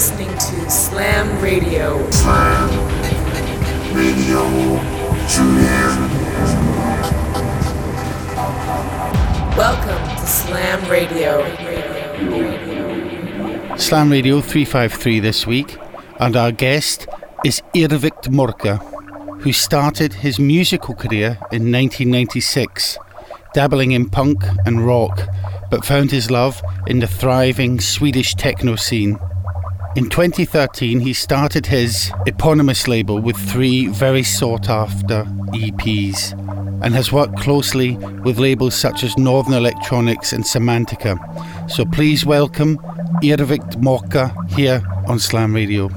listening to Slam Radio. Slam Radio. Welcome to Slam Radio. Slam Radio 353 this week, and our guest is Evigt Mörker, who started his musical career in 1996, dabbling in punk and rock, but found his love in the thriving Swedish techno scene. In 2013, he started his eponymous label with three very sought after EPs and has worked closely with labels such as Northern Electronics and Semantica. So please welcome Evigt Mörker here on Slam Radio.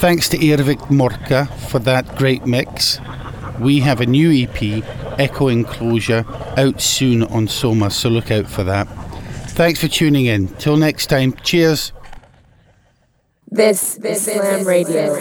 Thanks to Evigt Mörker for that great mix. We have a new EP, Echo Enclosure, out soon on Soma, so look out for that. Thanks for tuning in. Till next time, cheers. This, this is Slam Radio.